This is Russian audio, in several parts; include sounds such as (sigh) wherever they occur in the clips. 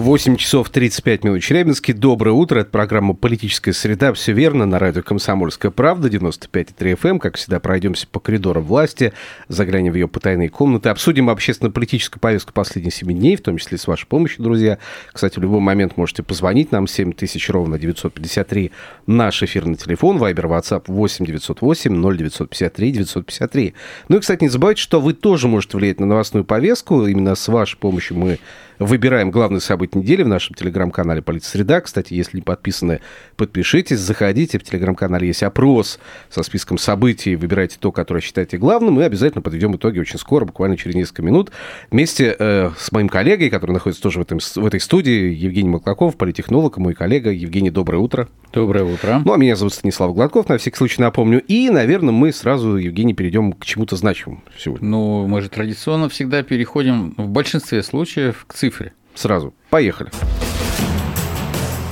8 часов 35 минут Челябинске. Доброе утро. Это программа «Политическая среда». Все верно. На радио «Комсомольская правда». 95,3 FM. Эм. Как всегда, пройдемся по коридорам власти, заглянем в ее потайные комнаты, обсудим общественно-политическую повестку последних 7 дней, в том числе с вашей помощью, друзья. Кстати, в любой момент можете позвонить нам 7000 ровно 953 наш эфирный телефон, Вайбер, WhatsApp 8 908 0953 953. Ну и, кстати, не забывайте, что вы тоже можете влиять на новостную повестку. Именно с вашей помощью мы выбираем главные события недели в нашем телеграм-канале «Политсреда». Кстати, если не подписаны, подпишитесь, заходите. В телеграм-канале есть опрос со списком событий. Выбирайте то, которое считаете главным, и обязательно подведем итоги очень скоро, буквально через несколько минут, вместе э, с моим коллегой, который находится тоже в, этом, в этой студии, Евгений Маклаков, политехнолог, мой коллега. Евгений, доброе утро. Доброе утро. Ну, а меня зовут Станислав Гладков, на всякий случай напомню. И, наверное, мы сразу, Евгений, перейдем к чему-то значимому сегодня. Ну, мы же традиционно всегда переходим в большинстве случаев к цифре цифре. Сразу. Поехали.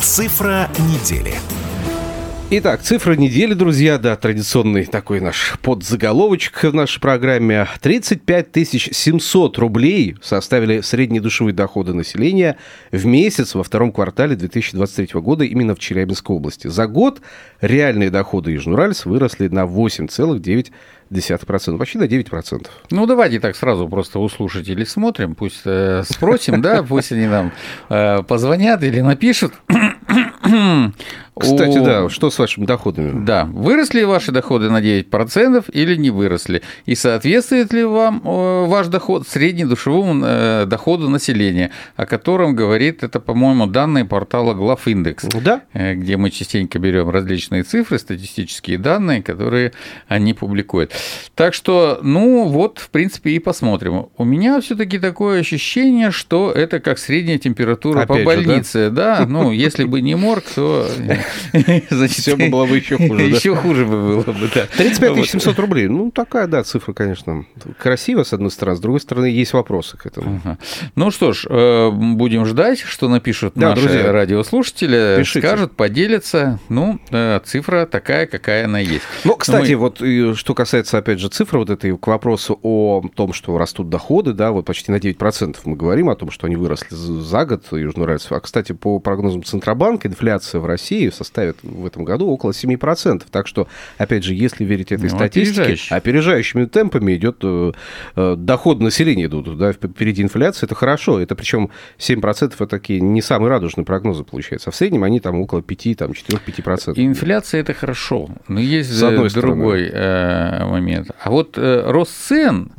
Цифра недели. Итак, цифра недели, друзья, да, традиционный такой наш подзаголовочек в нашей программе. 35 700 рублей составили средние душевые доходы населения в месяц во втором квартале 2023 года именно в Челябинской области. За год реальные доходы Южнуральс выросли на 8,9%. 0,1%, почти на 9%. Ну, давайте так сразу просто у слушателей смотрим, пусть э, спросим, да, пусть они нам э, позвонят или напишут. (clears throat) Кстати, да, что с вашими доходами? Да, выросли ваши доходы на 9% или не выросли? И соответствует ли вам э, ваш доход среднедушевому э, доходу населения, о котором говорит, это, по-моему, данные портала Главиндекс, да? Э, где мы частенько берем различные цифры, статистические данные, которые они публикуют. Так что, ну вот, в принципе, и посмотрим. У меня все таки такое ощущение, что это как средняя температура Опять по больнице. Же, да? да, ну, если бы не морг, то (laughs) Значит, все было бы еще хуже. Еще хуже бы было бы, да. 35 700 рублей. Ну, такая, да, цифра, конечно, красиво, с одной стороны. С другой стороны, есть вопросы к этому. Ну что ж, э, будем ждать, что напишут наши радиослушатели, скажут, поделятся. Ну, э, цифра такая, какая она есть. Ну, кстати, вот что касается, опять же, цифры вот этой к вопросу о том, что растут доходы, да, вот почти на 9% мы говорим о том, что они выросли за год Южноуральцев. А, кстати, по прогнозам Центробанка, инфляция в России составит в этом году около 7%. Так что, опять же, если верить этой ну, статистике, опережающий. опережающими темпами идет э, э, доход населения идут, да, впереди инфляция, это хорошо. Это причем 7% это такие не самые радужные прогнозы получается. А в среднем они там около 5, там 4-5%. Инфляция это хорошо, но есть С одной другой э, момент. А вот э, рост цен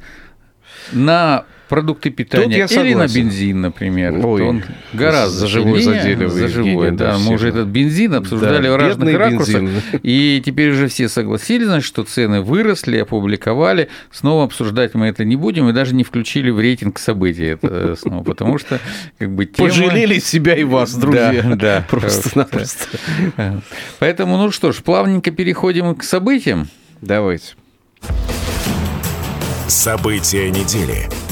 на продукты питания или на бензин, например, Ой, он гораздо за живой задели за живой, да, да мы уже этот бензин обсуждали да, в разных ракурсах, бензин. и теперь уже все согласились, значит, что цены выросли, опубликовали, снова обсуждать мы это не будем, и даже не включили в рейтинг событий это снова, потому что как бы тема... Пожалели себя и вас, друзья. Да, да. (laughs) Просто-напросто. Поэтому, ну что ж, плавненько переходим к событиям. Давайте. События недели.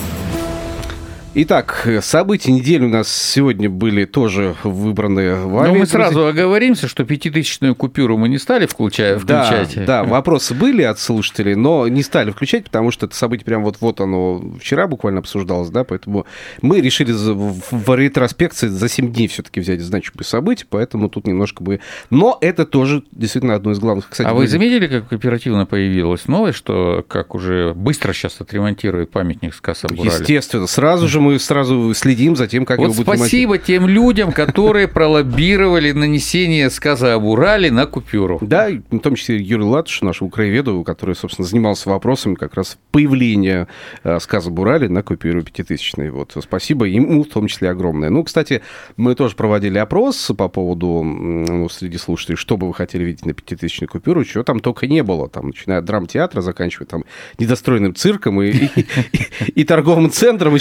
Итак, события недели у нас сегодня были тоже выбраны вами. Но мы сразу оговоримся, что пятитысячную купюру мы не стали включать. Да, да, вопросы были от слушателей, но не стали включать, потому что это событие прям вот-вот оно вчера буквально обсуждалось, да, поэтому мы решили в ретроспекции за 7 дней все таки взять значимые события, поэтому тут немножко бы... Но это тоже действительно одно из главных. Кстати, а вы заметили, как оперативно появилась новость, что как уже быстро сейчас отремонтируют памятник с Естественно, сразу же мы сразу следим за тем, как вот его будут спасибо ремонтировать. тем людям, которые (laughs) пролоббировали нанесение сказа об Урале на купюру. Да, в том числе Юрий Латыш, нашему краеведу, который, собственно, занимался вопросами как раз появления э, сказа об Урале на купюру пятитысячной. Вот, спасибо ему в том числе огромное. Ну, кстати, мы тоже проводили опрос по поводу ну, среди слушателей, что бы вы хотели видеть на пятитысячной купюру, чего там только не было, там, начиная от драмтеатра, заканчивая там недостроенным цирком и, и, и, и торговым центром, и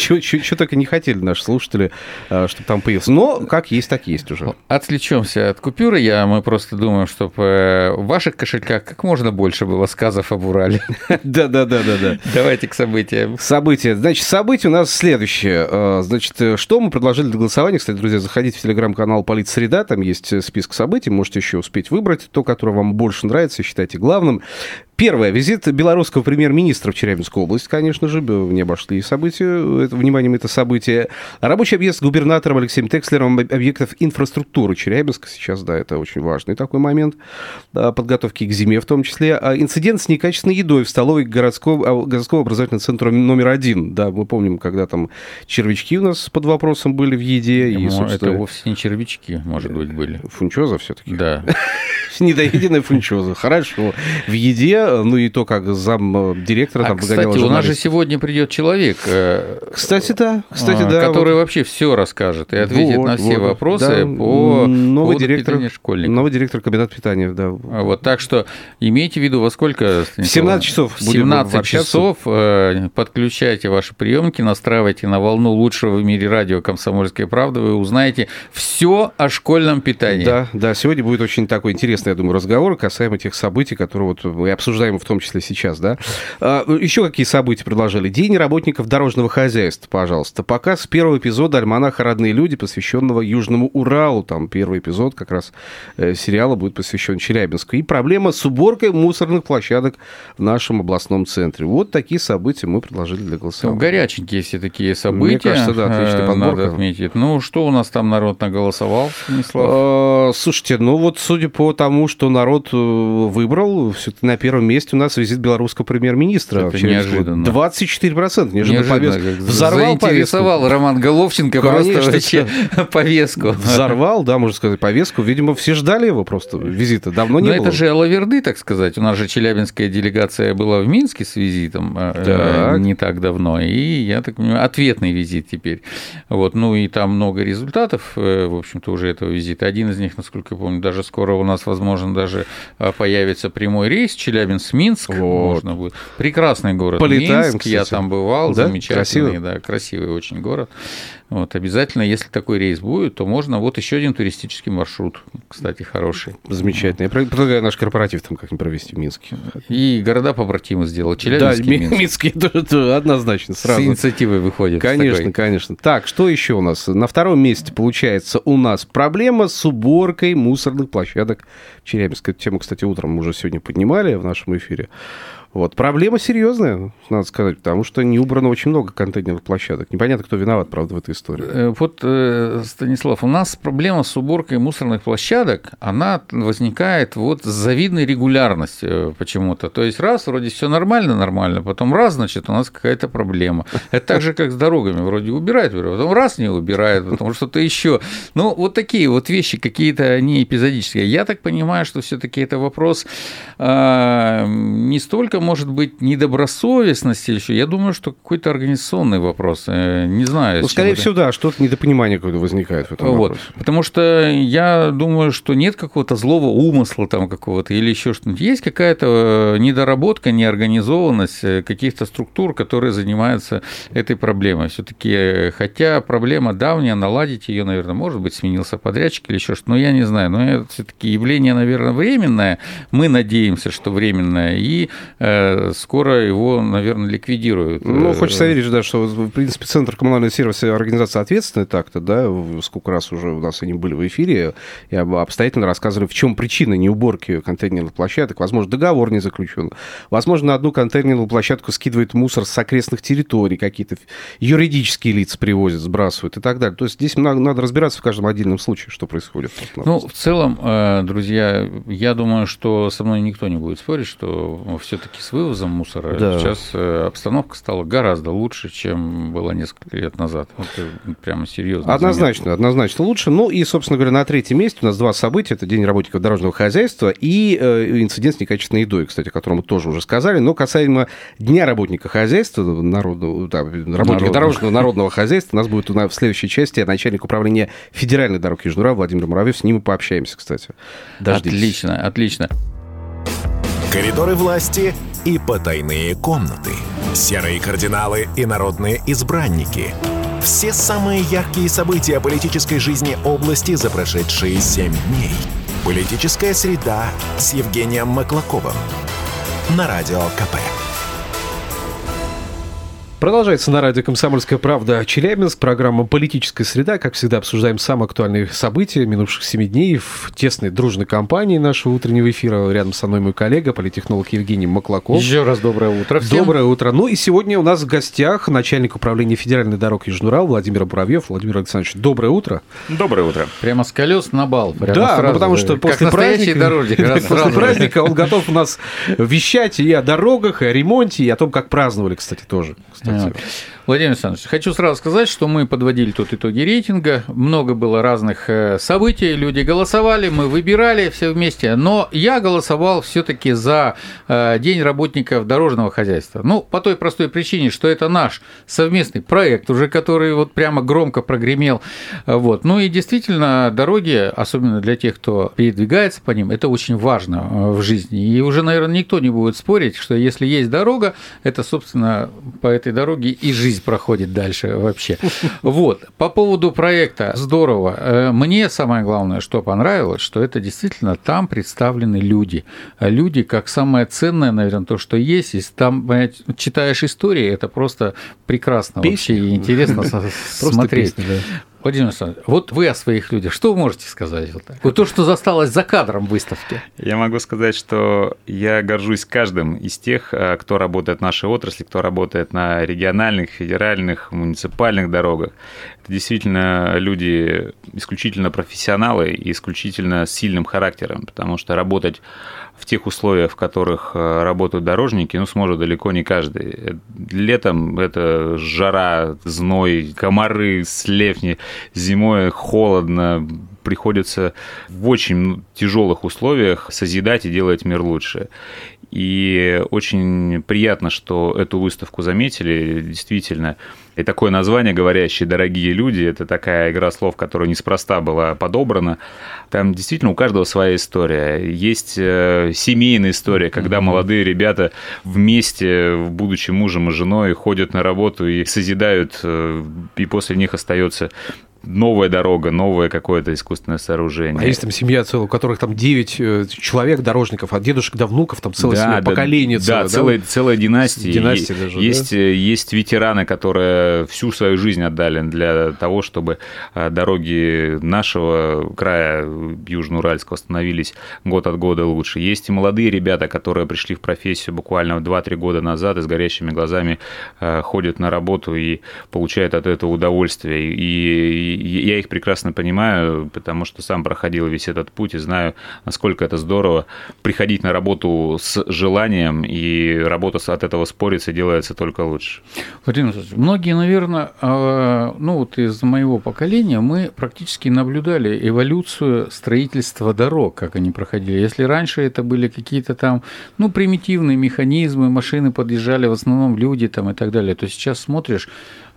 что что только не хотели наши слушатели, э, чтобы там появился. Но как есть, так есть уже. Отвлечемся от купюры. Я, мы просто думаем, чтобы э, в ваших кошельках как можно больше было сказов об Урале. (laughs) Да-да-да-да. Давайте к событиям. События. Значит, события у нас следующее. Э, значит, что мы предложили для голосования? Кстати, друзья, заходите в телеграм-канал Политсреда, там есть список событий, можете еще успеть выбрать то, которое вам больше нравится, считайте главным. Первое. Визит белорусского премьер-министра в Челябинскую область, конечно же, не обошли события, это, вниманием это событие. Рабочий объезд с губернатором Алексеем Текслером объектов инфраструктуры Челябинска. Сейчас, да, это очень важный такой момент подготовки к зиме в том числе. А инцидент с некачественной едой в столовой городского, а, городского образовательного центра номер один. Да, мы помним, когда там червячки у нас под вопросом были в еде. И, собственно... Это вовсе не червячки, может быть, были. Фунчоза все-таки? Да. (laughs) Недоеденная фунчоза. Хорошо. В еде ну и то, как зам э, директора а, там кстати, у нас же сегодня придет человек. Э, кстати, да. Кстати, а, да. Который вот. вообще все расскажет и ответит вот, на все вот, вопросы да. по новый директор, школьников. Новый директор кабинета питания, да. А вот так что имейте в виду, во сколько? В 17 часов. 17 часов э, подключайте ваши приемки, настраивайте на волну лучшего в мире радио «Комсомольская правда», вы узнаете все о школьном питании. Да, да, сегодня будет очень такой интересный, я думаю, разговор касаемо тех событий, которые вот мы обсуждаем обсуждаем в том числе сейчас, да. А, еще какие события предложили? День работников дорожного хозяйства, пожалуйста. Показ первого эпизода «Альманаха. Родные люди», посвященного Южному Уралу. Там первый эпизод как раз э, сериала будет посвящен Челябинску. И проблема с уборкой мусорных площадок в нашем областном центре. Вот такие события мы предложили для голосования. Ну, горяченькие все такие события. Мне кажется, да, отличная э, подборка. Надо отметить. Ну, что у нас там народ наголосовал, Станислав? А, слушайте, ну вот судя по тому, что народ э, выбрал, все-таки на первом месте у нас визит белорусского премьер-министра. Это неожиданно. 24%. Неожиданно, неожиданно повестку. Взорвал Заинтересовал повестку. Роман Головченко Конечно, просто вообще (laughs) повестку. Взорвал, да, можно сказать, повестку. Видимо, все ждали его просто визита. Давно не Но было. это же Алаверды, так сказать. У нас же челябинская делегация была в Минске с визитом э, так. не так давно. И, я так понимаю, ответный визит теперь. Вот. Ну и там много результатов, э, в общем-то, уже этого визита. Один из них, насколько я помню, даже скоро у нас, возможно, даже э, появится прямой рейс Челябинск Челябинск, Минск вот. можно будет. Прекрасный город Полетаем, Минск, кстати. я там бывал, да? замечательный, красивый. да, красивый очень город. Вот, обязательно, если такой рейс будет, то можно вот еще один туристический маршрут, кстати, хороший. Замечательно. Я предлагаю наш корпоратив там как-нибудь провести в Минске. И города побратимы сделать. Челябинск да, Минск. Минске тоже однозначно сразу. С инициативой выходит. Конечно, конечно. Так, что еще у нас? На втором месте, получается, у нас проблема с уборкой мусорных площадок Челябинска. Эту тему, кстати, утром мы уже сегодня поднимали в нашем эфире. Вот. Проблема серьезная, надо сказать, потому что не убрано очень много контейнерных площадок. Непонятно, кто виноват, правда, в этой истории. Э, вот, э, Станислав, у нас проблема с уборкой мусорных площадок, она возникает вот с завидной регулярностью почему-то. То есть раз, вроде все нормально, нормально, потом раз, значит, у нас какая-то проблема. Это так же, как с дорогами. Вроде убирает, потом раз не убирает, потом что-то еще. Ну, вот такие вот вещи какие-то, они эпизодические. Я так понимаю, что все таки это вопрос а, не столько может быть недобросовестности еще. Я думаю, что какой-то организационный вопрос. Э, не знаю. Ну, скорее всего, да, что-то недопонимание какое-то возникает в этом вот. вопросе. Потому что я думаю, что нет какого-то злого умысла там какого-то или еще что-нибудь. Есть какая-то э, недоработка, неорганизованность э, каких-то структур, которые занимаются этой проблемой. Все-таки, хотя проблема давняя, наладить ее, наверное, может быть, сменился подрядчик или еще что-то, но я не знаю. Но это все-таки явление, наверное, временное. Мы надеемся, что временное. И скоро его, наверное, ликвидируют. Ну, хочется верить, да, что, в принципе, Центр коммунального сервиса организация ответственная так-то, да, сколько раз уже у нас они были в эфире и обстоятельно рассказывали, в чем причина неуборки контейнерных площадок. Возможно, договор не заключен. Возможно, на одну контейнерную площадку скидывает мусор с окрестных территорий, какие-то юридические лица привозят, сбрасывают и так далее. То есть здесь надо, надо разбираться в каждом отдельном случае, что происходит. Ну, в целом, э, друзья, я думаю, что со мной никто не будет спорить, что все-таки с вывозом мусора да. сейчас э, обстановка стала гораздо лучше, чем была несколько лет назад. Вот прямо серьезно. Однозначно, заметно. однозначно лучше. Ну и, собственно говоря, на третьем месте у нас два события. Это День работников дорожного хозяйства и э, инцидент с некачественной едой, кстати, о котором мы тоже уже сказали. Но касаемо Дня работника хозяйства, народного, да, работника Народного. дорожного народного хозяйства, у нас будет в следующей части начальник управления федеральной дороги Южный Владимир Муравьев. С ним мы пообщаемся, кстати. Дождитесь. Отлично, отлично. Коридоры власти и потайные комнаты. Серые кардиналы и народные избранники – Все самые яркие события политической жизни области за прошедшие семь дней. Политическая среда с Евгением Маклаковым. На Радио КП. Продолжается на радио «Комсомольская правда» Челябинск. Программа «Политическая среда». Как всегда, обсуждаем самые актуальные события минувших семи дней в тесной дружной компании нашего утреннего эфира. Рядом со мной мой коллега, политтехнолог Евгений Маклаков. Еще раз доброе утро всем. Доброе утро. Ну и сегодня у нас в гостях начальник управления федеральной дорог Южнурал Владимир Буравьев. Владимир Александрович, доброе утро. Доброе утро. Прямо с колес на бал. Прямо да, ну, потому что после праздника, дорожник, (laughs) после праздника он готов у нас вещать и о дорогах, и о ремонте, и о том, как праздновали, кстати, тоже. Кстати. absolutely. Владимир Александрович, хочу сразу сказать, что мы подводили тут итоги рейтинга. Много было разных э, событий, люди голосовали, мы выбирали все вместе. Но я голосовал все-таки за э, День работников дорожного хозяйства. Ну, по той простой причине, что это наш совместный проект, уже который вот прямо громко прогремел. Вот. Ну и действительно, дороги, особенно для тех, кто передвигается по ним, это очень важно э, в жизни. И уже, наверное, никто не будет спорить, что если есть дорога, это, собственно, по этой дороге и жизнь жизнь проходит дальше вообще. Вот. По поводу проекта здорово. Э, мне самое главное, что понравилось, что это действительно там представлены люди. Люди как самое ценное, наверное, то, что есть. Если там читаешь истории, это просто прекрасно Песни. вообще и интересно (laughs) смотреть. Владимир Александрович, вот вы о своих людях, что вы можете сказать? Вот, вот то, что засталось за кадром выставки. Я могу сказать, что я горжусь каждым из тех, э, кто работает в нашей отрасли, кто работает на региональных, федеральных, муниципальных дорогах. Это действительно люди исключительно профессионалы и исключительно сильным характером, потому что работать в тех условиях, в которых э, работают дорожники, ну, сможет далеко не каждый. Летом это жара, зной, комары, слепни, зимой холодно, приходится в очень тяжелых условиях созидать и делать мир лучше. И очень приятно, что эту выставку заметили. Действительно, и такое название, говорящее «Дорогие люди», это такая игра слов, которая неспроста была подобрана. Там действительно у каждого своя история. Есть э, семейная история, когда молодые ребята вместе, будучи мужем и женой, ходят на работу и созидают, э, и после них остается новая дорога, новое какое-то искусственное сооружение. А есть там семья целая, у которых там 9 э, человек, дорожников, от дедушек до внуков, там целое да, семья, да, поколение целое. Да, целая, целая династия. Династия даже, есть, да? есть ветераны, которые всю свою жизнь отдали для того, чтобы э, дороги нашего края Южноуральского становились год от года лучше. Есть и молодые ребята, которые пришли в профессию буквально 2-3 года назад и с горящими глазами э, ходят на работу и получают от этого удовольствие. И я их прекрасно понимаю, потому что сам проходил весь этот путь и знаю, насколько это здорово приходить на работу с желанием, и работа от этого спорится делается только лучше. Владимир многие, наверное, а, ну вот из моего поколения мы практически наблюдали эволюцию строительства дорог, как они проходили. Если раньше это были какие-то там, ну, примитивные механизмы, машины подъезжали, в основном люди там и так далее, то сейчас смотришь,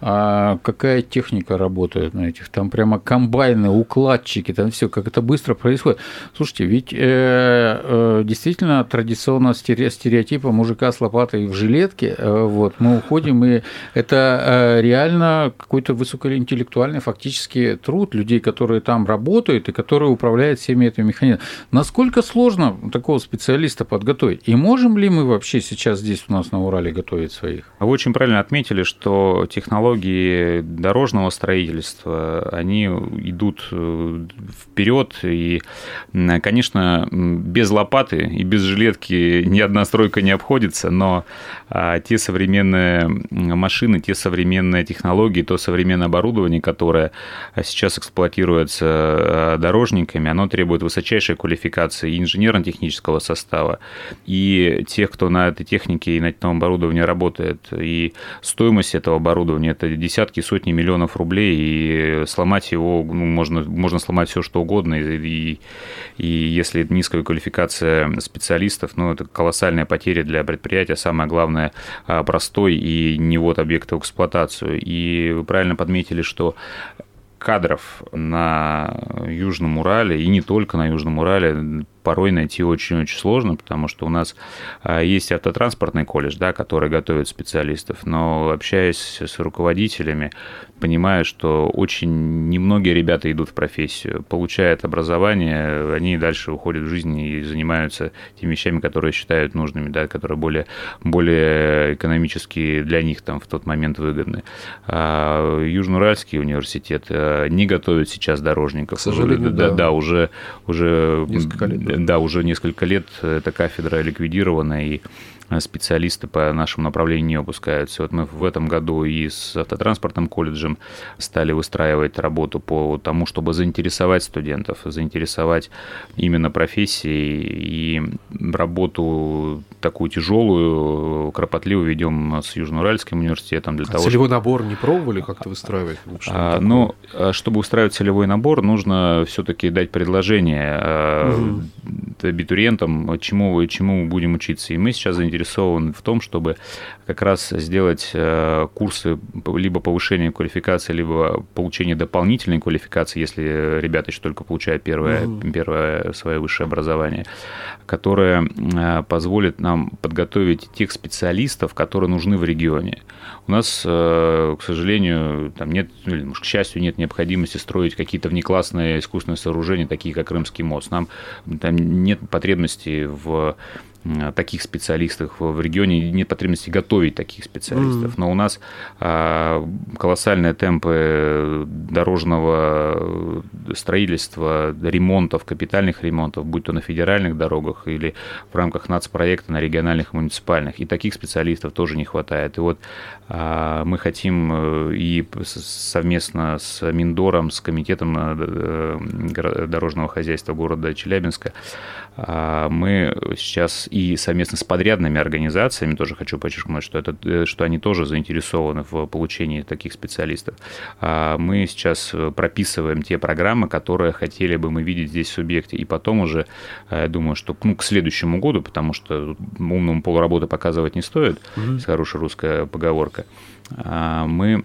а какая техника работает на этих, там прямо комбайны, укладчики, там все, как это быстро происходит. Слушайте, ведь э, э, действительно традиционно стереотипа мужика с лопатой в жилетке, э, вот, мы уходим, и это э, реально какой-то высокоинтеллектуальный фактически труд людей, которые там работают и которые управляют всеми этими механизмами. Насколько сложно такого специалиста подготовить? И можем ли мы вообще сейчас здесь у нас на Урале готовить своих? Вы очень правильно отметили, что технологии технологии дорожного строительства, они идут э, вперед, и, конечно, без лопаты и без жилетки ни одна стройка не обходится, но а, те современные машины, те современные технологии, то современное оборудование, которое сейчас эксплуатируется э, дорожниками, оно требует высочайшей квалификации инженерно-технического состава, и тех, кто на этой технике и на этом оборудовании работает. И стоимость этого оборудования это десятки, сотни миллионов рублей, и сломать его, ну, можно, можно сломать все что угодно, и, и, и если низкая квалификация специалистов, ну, это колоссальная потеря для предприятия, самое главное, а, простой и не вот объекта в эксплуатацию. И вы правильно подметили, что кадров на Южном Урале, и не только на Южном Урале, порой найти очень-очень сложно, потому что у нас а, есть автотранспортный колледж, да, который готовит специалистов, но общаясь с руководителями, понимаю, что очень немногие ребята идут в профессию, получают образование, они дальше уходят в жизнь и занимаются теми вещами, которые считают нужными, да, которые более, более экономически для них там в тот момент выгодны. А Южноуральский университет э, не готовит сейчас дорожников. К сожалению, да. Да, да уже, уже, несколько лет, да. уже несколько лет эта кафедра ликвидирована, и специалисты по нашему направлению не выпускаются. Вот мы в этом году и с автотранспортным колледжем стали выстраивать работу по тому, чтобы заинтересовать студентов, заинтересовать именно профессией и работу такую тяжелую, кропотливую ведем с Южноуральским университетом для а того, целевой чтобы... набор не пробовали как-то выстраивать? А, ну, а чтобы устраивать целевой набор, нужно все-таки дать предложение угу. абитуриентам, чему, чему будем учиться. И мы сейчас заинтересованы в том, чтобы как раз сделать э, курсы либо повышения квалификации, либо получения дополнительной квалификации, если ребята еще только получают первое, угу. первое свое высшее образование, которое э, позволит нам подготовить тех специалистов, которые нужны в регионе. У нас, э, к сожалению, там нет, ну, или, может, к счастью, нет необходимости строить какие-то внеклассные искусственные сооружения, такие как Крымский мост. Нам там нет потребности в таких специалистов в регионе, нет потребности готовить таких специалистов. Но у нас а, колоссальные темпы дорожного строительства, ремонтов, капитальных ремонтов, будь то на федеральных дорогах или в рамках нацпроекта на региональных муниципальных. И таких специалистов тоже не хватает. И вот а, мы хотим э, и совместно с Миндором, с комитетом э, дорожного хозяйства города Челябинска мы сейчас и совместно с подрядными организациями, тоже хочу подчеркнуть, что, это, э, что они тоже заинтересованы в получении таких специалистов. А, мы сейчас прописываем те программы, которые хотели бы мы видеть здесь в субъекте, и потом уже, э, я думаю, что ну, к следующему году, потому что умному полуработы показывать не стоит, угу. хорошая русская поговорка, а, мы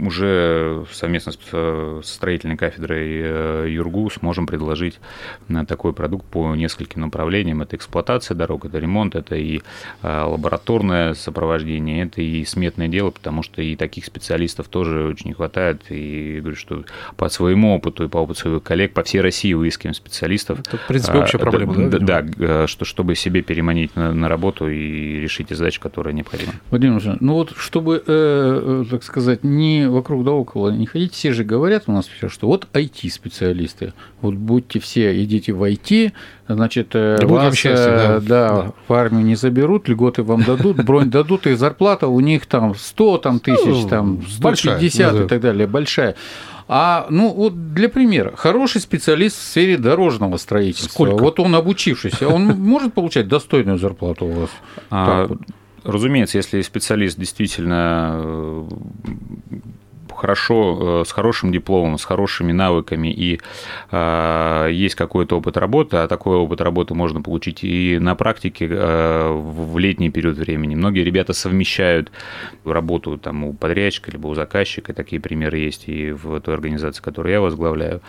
уже совместно с строительной кафедрой э, ЮРГУ сможем предложить такой продукт по нескольким направлениям. Это эксплуатация дорог, это ремонт, это и э, лабораторное сопровождение, это и сметное дело, потому что и таких специалистов тоже очень не хватает. И говорю, что по своему опыту и по опыту своих коллег по всей России выискиваем специалистов. Это, в принципе, общая проблема, да? Да, да э, что, чтобы себе переманить на, на работу и решить задачи, которые необходимы. Владимир ну вот чтобы, э, так сказать, не вокруг да около не ходить, все же говорят у нас сейчас, что вот IT-специалисты, вот будьте все, идите в IT, значит, э, да вас счастье, да. Да, да, в армию не заберут, льготы вам дадут, бронь дадут, и зарплата у них там 100 там, тысяч, ну, там, 150 большая, и так далее, большая. А, ну, вот для примера, хороший специалист в сфере дорожного строительства, Сколько? вот он обучившийся, он может получать достойную зарплату у вас? А, разумеется, если специалист действительно э, хорошо, э, с хорошим дипломом, с хорошими навыками и э, есть какой-то опыт работы, а такой опыт работы можно получить и на практике э, в летний период времени. Многие ребята совмещают работу там, у подрядчика либо у заказчика, такие примеры есть и в той организации, которую я возглавляю,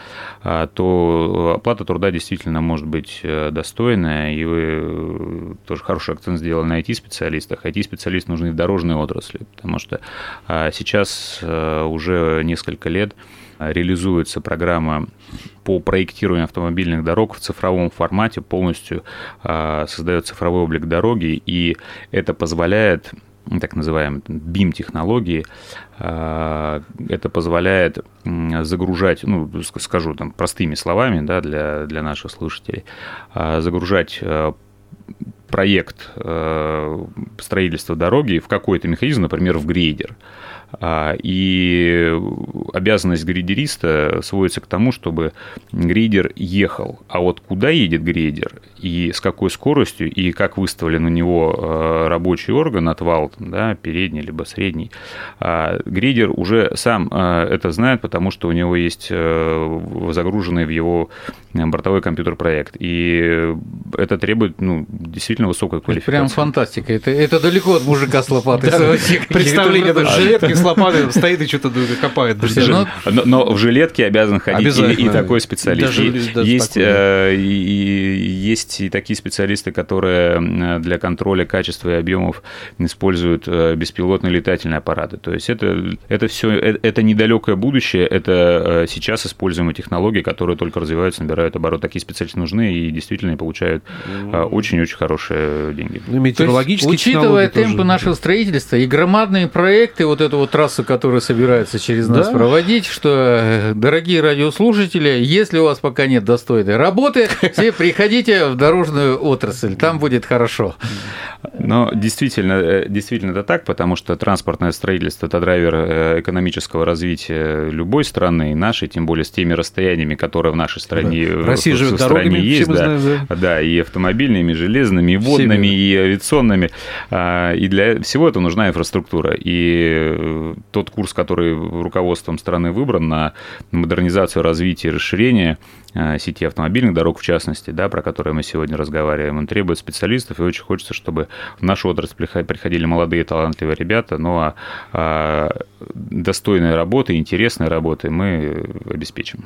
а, то оплата труда действительно может быть достойная, и вы тоже хороший акцент сделали на IT-специалистах. IT-специалисты нужны в дорожной отрасли, потому что а, сейчас уже уже несколько лет реализуется программа по проектированию автомобильных дорог в цифровом формате, полностью а, создает цифровой облик дороги, и это позволяет так называемые BIM-технологии, а, это позволяет загружать, ну, скажу там простыми словами, да, для, для наших слушателей, а, загружать проект строительства дороги в какой-то механизм, например, в грейдер. А, и обязанность грейдериста сводится к тому, чтобы грейдер ехал. А вот куда едет грейдер и с какой скоростью, и как выставлен у него а, рабочий орган, отвал, да, передний либо средний, а, грейдер уже сам это знает, потому что у него есть загруженный в его бортовой компьютер проект. И это требует ну, действительно высокой квалификации. Это прям фантастика. Это, это далеко от мужика с лопатой. Представление жилетки лопатой стоит и что-то копает. Но, но в жилетке обязан ходить и, и такой специалист. Даже, и, даже есть, такой, да. и, и, есть и такие специалисты, которые для контроля качества и объемов используют беспилотные летательные аппараты. То есть это, это все, это недалекое будущее, это сейчас используемые технологии, которые только развиваются, набирают оборот. Такие специалисты нужны и действительно получают очень-очень хорошие деньги. Ну, метеорологические есть, учитывая темпы тоже... нашего строительства и громадные проекты, вот эту вот трассу, которая собирается через нас да? проводить, что, э, дорогие радиослушатели, если у вас пока нет достойной работы, (laughs) все приходите в дорожную отрасль, там будет хорошо. Но действительно, э, действительно это так, потому что транспортное строительство – это драйвер э, экономического развития любой страны, и нашей, тем более с теми расстояниями, которые в нашей стране, да. Россия в, живет в стране дорогами, есть, да, знаем, да. да, и автомобильными, и железными, и водными, Всеми. и авиационными. А, и для всего этого нужна инфраструктура. И тот курс, который руководством страны выбран на модернизацию, развитие, расширение Э, сети автомобильных дорог, в частности, да, про которые мы сегодня разговариваем, он требует специалистов, и очень хочется, чтобы в нашу отрасль приходили молодые талантливые ребята, ну, а, а достойной работы, интересной работы мы обеспечим.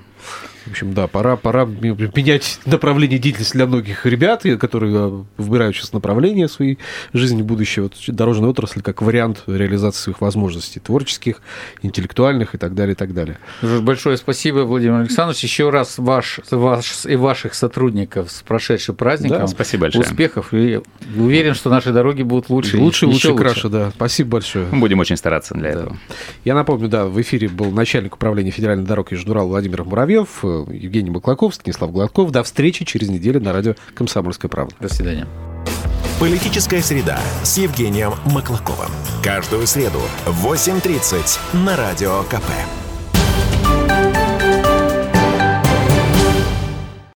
В общем, да, пора, пора менять направление деятельности для многих ребят, которые э, выбирают сейчас направление своей жизни будущего. Вот дорожная отрасль как вариант реализации своих возможностей творческих, интеллектуальных и так далее, и так далее. Большое спасибо, Владимир Александрович. Еще раз ваш, ваш и ваших сотрудников с прошедшим праздником. Да, спасибо большое. Успехов. И уверен, что наши дороги будут лучше. Лучше, лучше, лучше, краше, да. Спасибо большое. Мы будем очень стараться для да. этого. Я напомню, да, в эфире был начальник управления федеральной дорог Южнурал Владимир Муравьев, Евгений Маклаков, Станислав Гладков. До встречи через неделю на радио «Комсомольская правда». До свидания. Политическая среда с Евгением Маклаковым. Каждую среду в 8.30 на Радио КП.